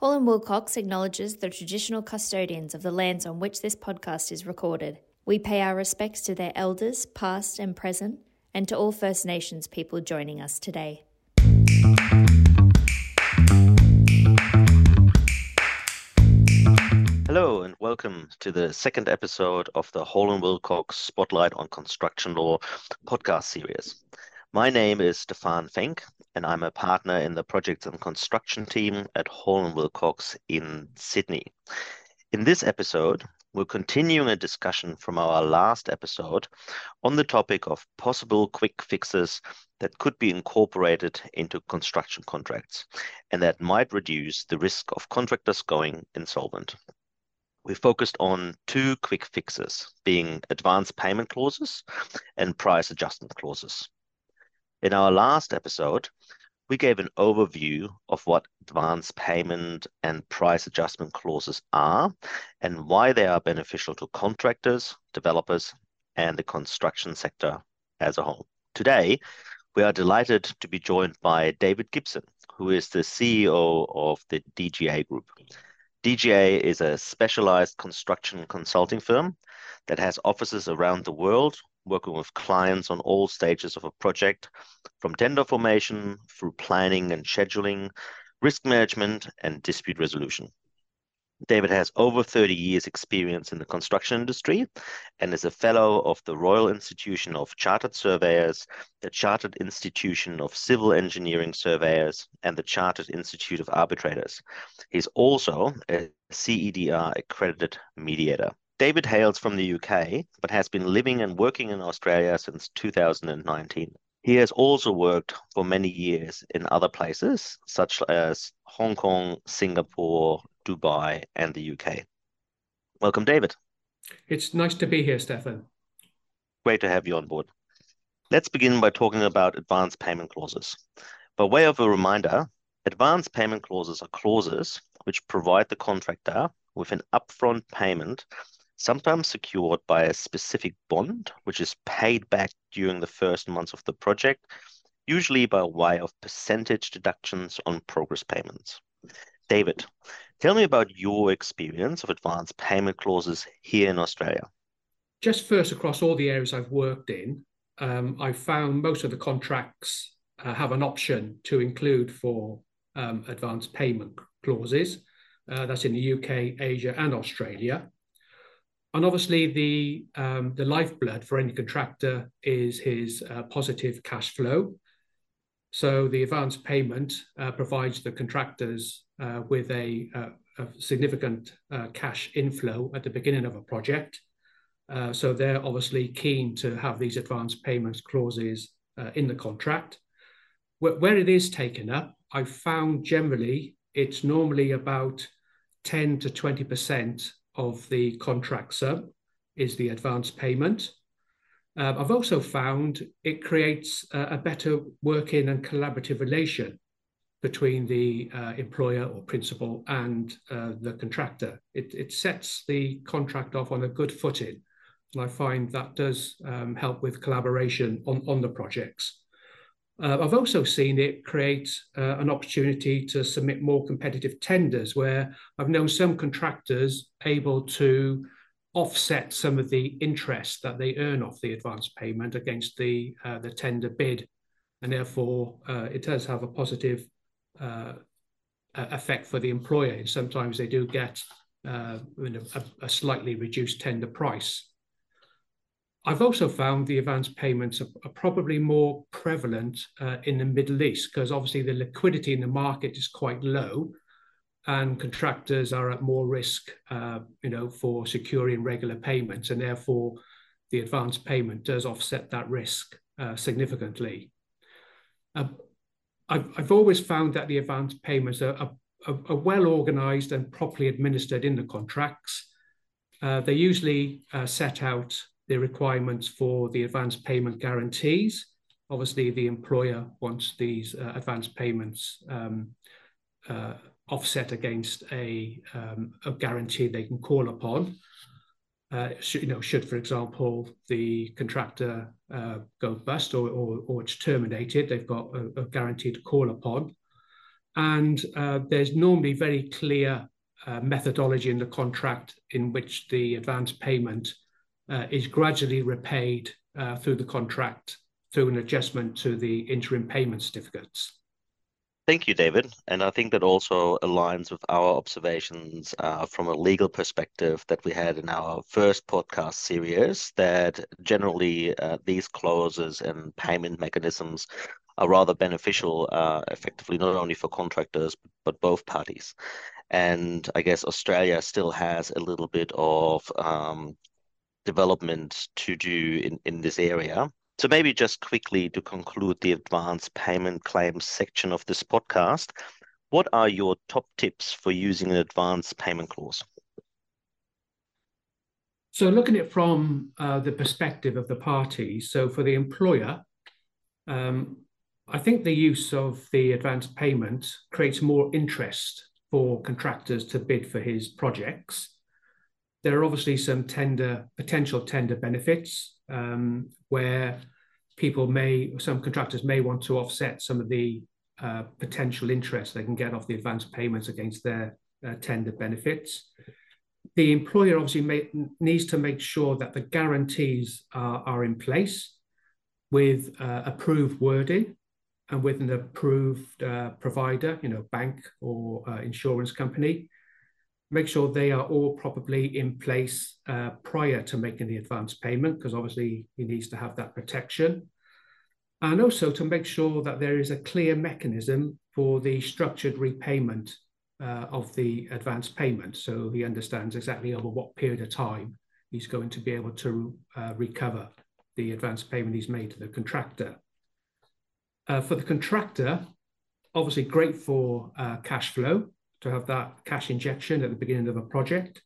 Hall and Wilcox acknowledges the traditional custodians of the lands on which this podcast is recorded. We pay our respects to their elders, past and present, and to all First Nations people joining us today. Hello and welcome to the second episode of the Hall and Wilcox Spotlight on Construction Law podcast series. My name is Stefan Fenk, and I'm a partner in the projects and construction team at Hall Wilcox in Sydney. In this episode, we're continuing a discussion from our last episode on the topic of possible quick fixes that could be incorporated into construction contracts and that might reduce the risk of contractors going insolvent. We focused on two quick fixes, being advance payment clauses and price adjustment clauses. In our last episode, we gave an overview of what advance payment and price adjustment clauses are and why they are beneficial to contractors, developers, and the construction sector as a whole. Today, we are delighted to be joined by David Gibson, who is the CEO of the DGA Group. DGA is a specialized construction consulting firm that has offices around the world working with clients on all stages of a project, from tender formation through planning and scheduling, risk management, and dispute resolution. David has over 30 years' experience in the construction industry and is a fellow of the Royal Institution of Chartered Surveyors, the Chartered Institution of Civil Engineering Surveyors, and the Chartered Institute of Arbitrators. He's also a CEDR accredited mediator. David hails from the UK, but has been living and working in Australia since 2019. He has also worked for many years in other places, such as Hong Kong, Singapore, Dubai, and the UK. Welcome, David. It's nice to be here, Stefan. Great to have you on board. Let's begin by talking about advance payment clauses. By way of a reminder, advance payment clauses are clauses which provide the contractor with an upfront payment sometimes secured by a specific bond, which is paid back during the first months of the project, usually by way of percentage deductions on progress payments. David, tell me about your experience of advance payment clauses here in Australia. Just first, across all the areas I've worked in, um, I've found most of the contracts uh, have an option to include for um, advance payment clauses. Uh, that's in the UK, Asia, and Australia and obviously the um, the lifeblood for any contractor is his uh, positive cash flow. So the advance payment uh, provides the contractors uh, with a, uh, a significant uh, cash inflow at the beginning of a project. Uh, so they're obviously keen to have these advance payments clauses in the contract. Where, where it is taken up, I've found generally it's normally about 10 to 20 percent of the contract sub is the advance payment. Uh, I've also found it creates a, a, better working and collaborative relation between the uh, employer or principal and uh, the contractor. It, it, sets the contract off on a good footing. And I find that does um, help with collaboration on, on the projects. Uh, I've also seen it create uh, an opportunity to submit more competitive tenders where I've known some contractors able to offset some of the interest that they earn off the advance payment against the uh, the tender bid, and therefore uh, it does have a positive uh, effect for the employer. And sometimes they do get uh, a, a slightly reduced tender price. I've also found the advance payments are, are probably more prevalent uh, in the Middle East because obviously the liquidity in the market is quite low, and contractors are at more risk, uh, you know, for securing regular payments, and therefore the advance payment does offset that risk uh, significantly. Uh, I've, I've always found that the advance payments are, are, are well organised and properly administered in the contracts. Uh, they usually uh, set out the requirements for the advance payment guarantees. Obviously, the employer wants these uh, advance payments um, uh, offset against a, um, a, guarantee they can call upon. Uh, should, you know, should, for example, the contractor uh, go bust or, or, or, it's terminated, they've got a, a guarantee to call upon. And uh, there's normally very clear uh, methodology in the contract in which the advance payment uh, is gradually repaid uh, through the contract through an adjustment to the interim payment certificates. Thank you, David. And I think that also aligns with our observations uh, from a legal perspective that we had in our first podcast series that generally uh, these clauses and payment mechanisms are rather beneficial, uh, effectively, not only for contractors, but both parties. And I guess Australia still has a little bit of um, development to do in, in this area. So maybe just quickly to conclude the advanced payment claims section of this podcast, what are your top tips for using an advanced payment clause? So looking at it from uh, the perspective of the party, so for the employer, um, I think the use of the advanced payment creates more interest for contractors to bid for his projects. There are obviously some tender potential tender benefits um, where people may, some contractors may want to offset some of the uh, potential interest they can get off the advance payments against their uh, tender benefits. The employer obviously may, needs to make sure that the guarantees are, are in place with uh, approved wording and with an approved uh, provider, you know, bank or uh, insurance company make sure they are all properly in place uh, prior to making the advance payment, because obviously he needs to have that protection. And also to make sure that there is a clear mechanism for the structured repayment uh, of the advance payment. So he understands exactly over what period of time he's going to be able to uh, recover the advance payment he's made to the contractor. Uh, for the contractor, obviously great for uh, cash flow to have that cash injection at the beginning of a project.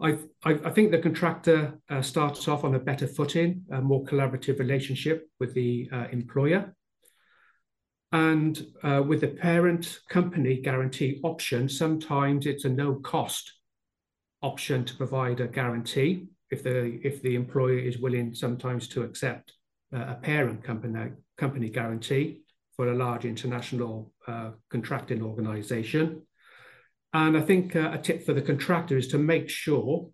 I, I, think the contractor uh, starts off on a better footing, a more collaborative relationship with the uh, employer. And uh, with the parent company guarantee option, sometimes it's a no cost option to provide a guarantee if the if the employer is willing sometimes to accept uh, a parent company company guarantee for a large international uh, contracting organization. And I think uh, a tip for the contractor is to make sure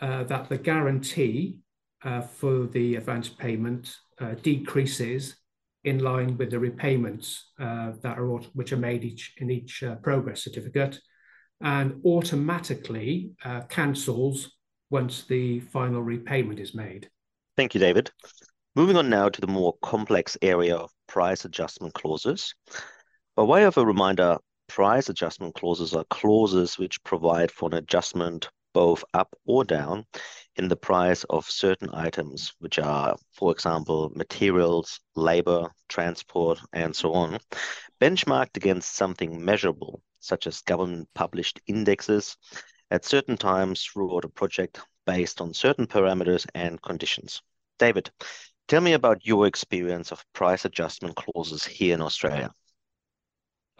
uh, that the guarantee uh, for the advance payment uh, decreases in line with the repayments uh, that are which are made each in each uh, progress certificate, and automatically cancels once the final repayment is made. Thank you, David. Moving on now to the more complex area of price adjustment clauses. By way of a reminder, price adjustment clauses are clauses which provide for an adjustment both up or down in the price of certain items, which are, for example, materials, labor, transport, and so on, benchmarked against something measurable, such as government published indexes at certain times throughout a project based on certain parameters and conditions. David, tell me about your experience of price adjustment clauses here in Australia.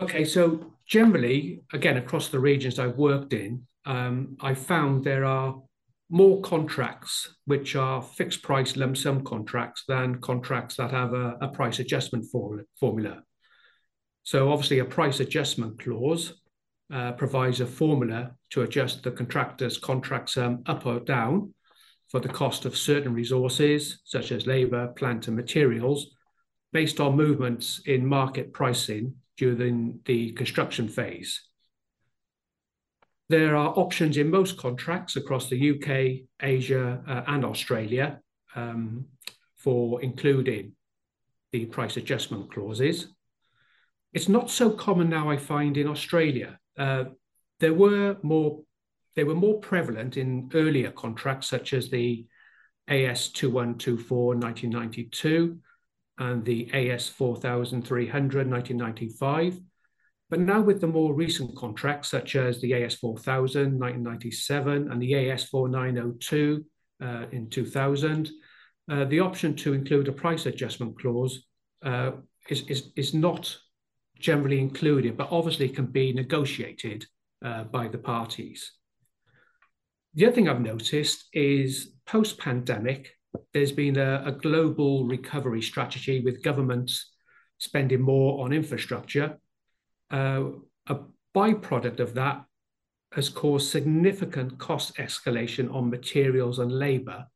Okay, so generally, again, across the regions I've worked in, um, I found there are more contracts which are fixed price lump sum contracts than contracts that have a, a price adjustment for, formula. So obviously a price adjustment clause uh, provides a formula to adjust the contractor's contract sum up or down for the cost of certain resources, such as labour, plant and materials, based on movements in market pricing during the construction phase. There are options in most contracts across the UK, Asia, uh, and Australia um, for including the price adjustment clauses. It's not so common now, I find, in Australia. Uh, there were more, they were more prevalent in earlier contracts, such as the AS 2124 1992 and the AS 4300 1995. But now with the more recent contracts, such as the AS 4000 1997 and the AS 4902 uh, in 2000, uh, the option to include a price adjustment clause uh, is, is, is not generally included, but obviously can be negotiated uh, by the parties. The other thing I've noticed is post pandemic, there's been a, a global recovery strategy with governments spending more on infrastructure. uh, a byproduct of that has caused significant cost escalation on materials and labor.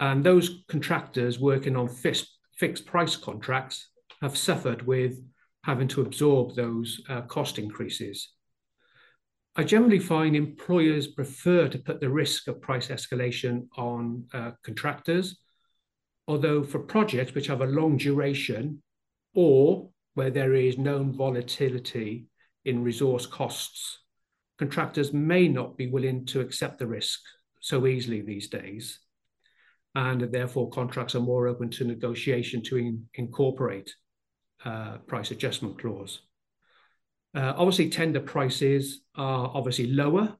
And those contractors working on fixed, fixed price contracts have suffered with having to absorb those uh, cost increases. I generally find employers prefer to put the risk of price escalation on uh, contractors, although for projects which have a long duration or where there is known volatility in resource costs, contractors may not be willing to accept the risk so easily these days. And therefore, contracts are more open to negotiation to in, incorporate uh, price adjustment clause. Uh, obviously, tender prices are obviously lower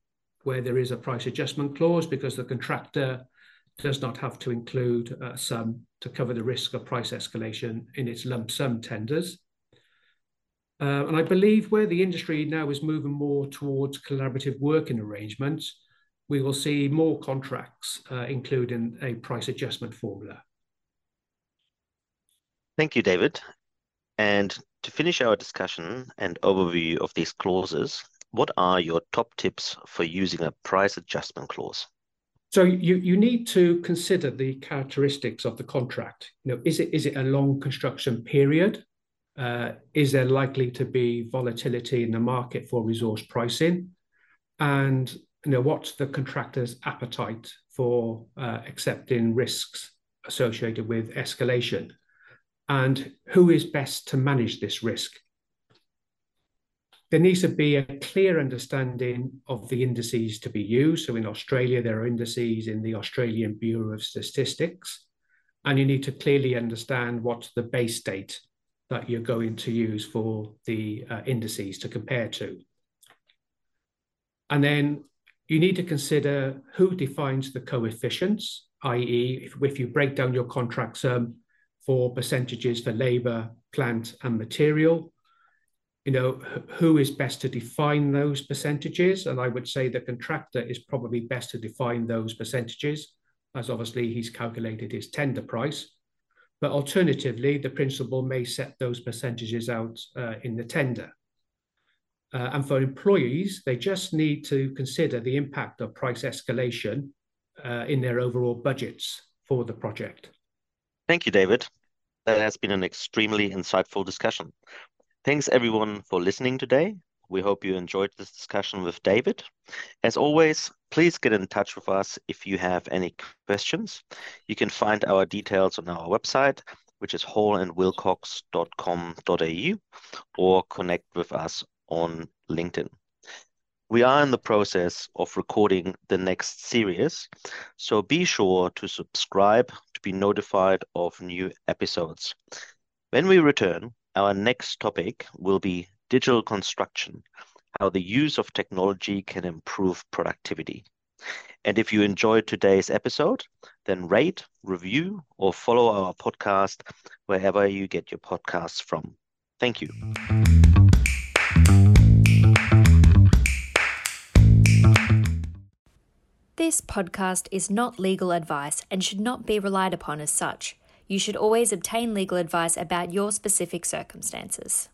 where there is a price adjustment clause because the contractor does not have to include a sum to cover the risk of price escalation in its lump sum tenders. Uh, and I believe where the industry now is moving more towards collaborative working arrangements, we will see more contracts uh, including a price adjustment formula. Thank you, David. And to finish our discussion and overview of these clauses, what are your top tips for using a price adjustment clause? So you, you need to consider the characteristics of the contract. You know, is it is it a long construction period? Uh, is there likely to be volatility in the market for resource pricing? And you know, what's the contractor's appetite for uh, accepting risks associated with escalation? And who is best to manage this risk? There needs to be a clear understanding of the indices to be used. So in Australia, there are indices in the Australian Bureau of Statistics, and you need to clearly understand what's the base date that you're going to use for the uh, indices to compare to. And then you need to consider who defines the coefficients, i.e., if, if you break down your contract sum for percentages for labor, plant, and material, you know, who is best to define those percentages? And I would say the contractor is probably best to define those percentages, as obviously he's calculated his tender price. But alternatively, the principal may set those percentages out uh, in the tender. Uh, and for employees, they just need to consider the impact of price escalation uh, in their overall budgets for the project. Thank you, David. That has been an extremely insightful discussion. Thanks everyone for listening today. We hope you enjoyed this discussion with David. As always, please get in touch with us if you have any questions. You can find our details on our website, which is hallandwilcox.com.au, or connect with us on LinkedIn. We are in the process of recording the next series, so be sure to subscribe be notified of new episodes. When we return, our next topic will be digital construction, how the use of technology can improve productivity. And if you enjoyed today's episode, then rate, review, or follow our podcast wherever you get your podcasts from. Thank you. This podcast is not legal advice and should not be relied upon as such. You should always obtain legal advice about your specific circumstances.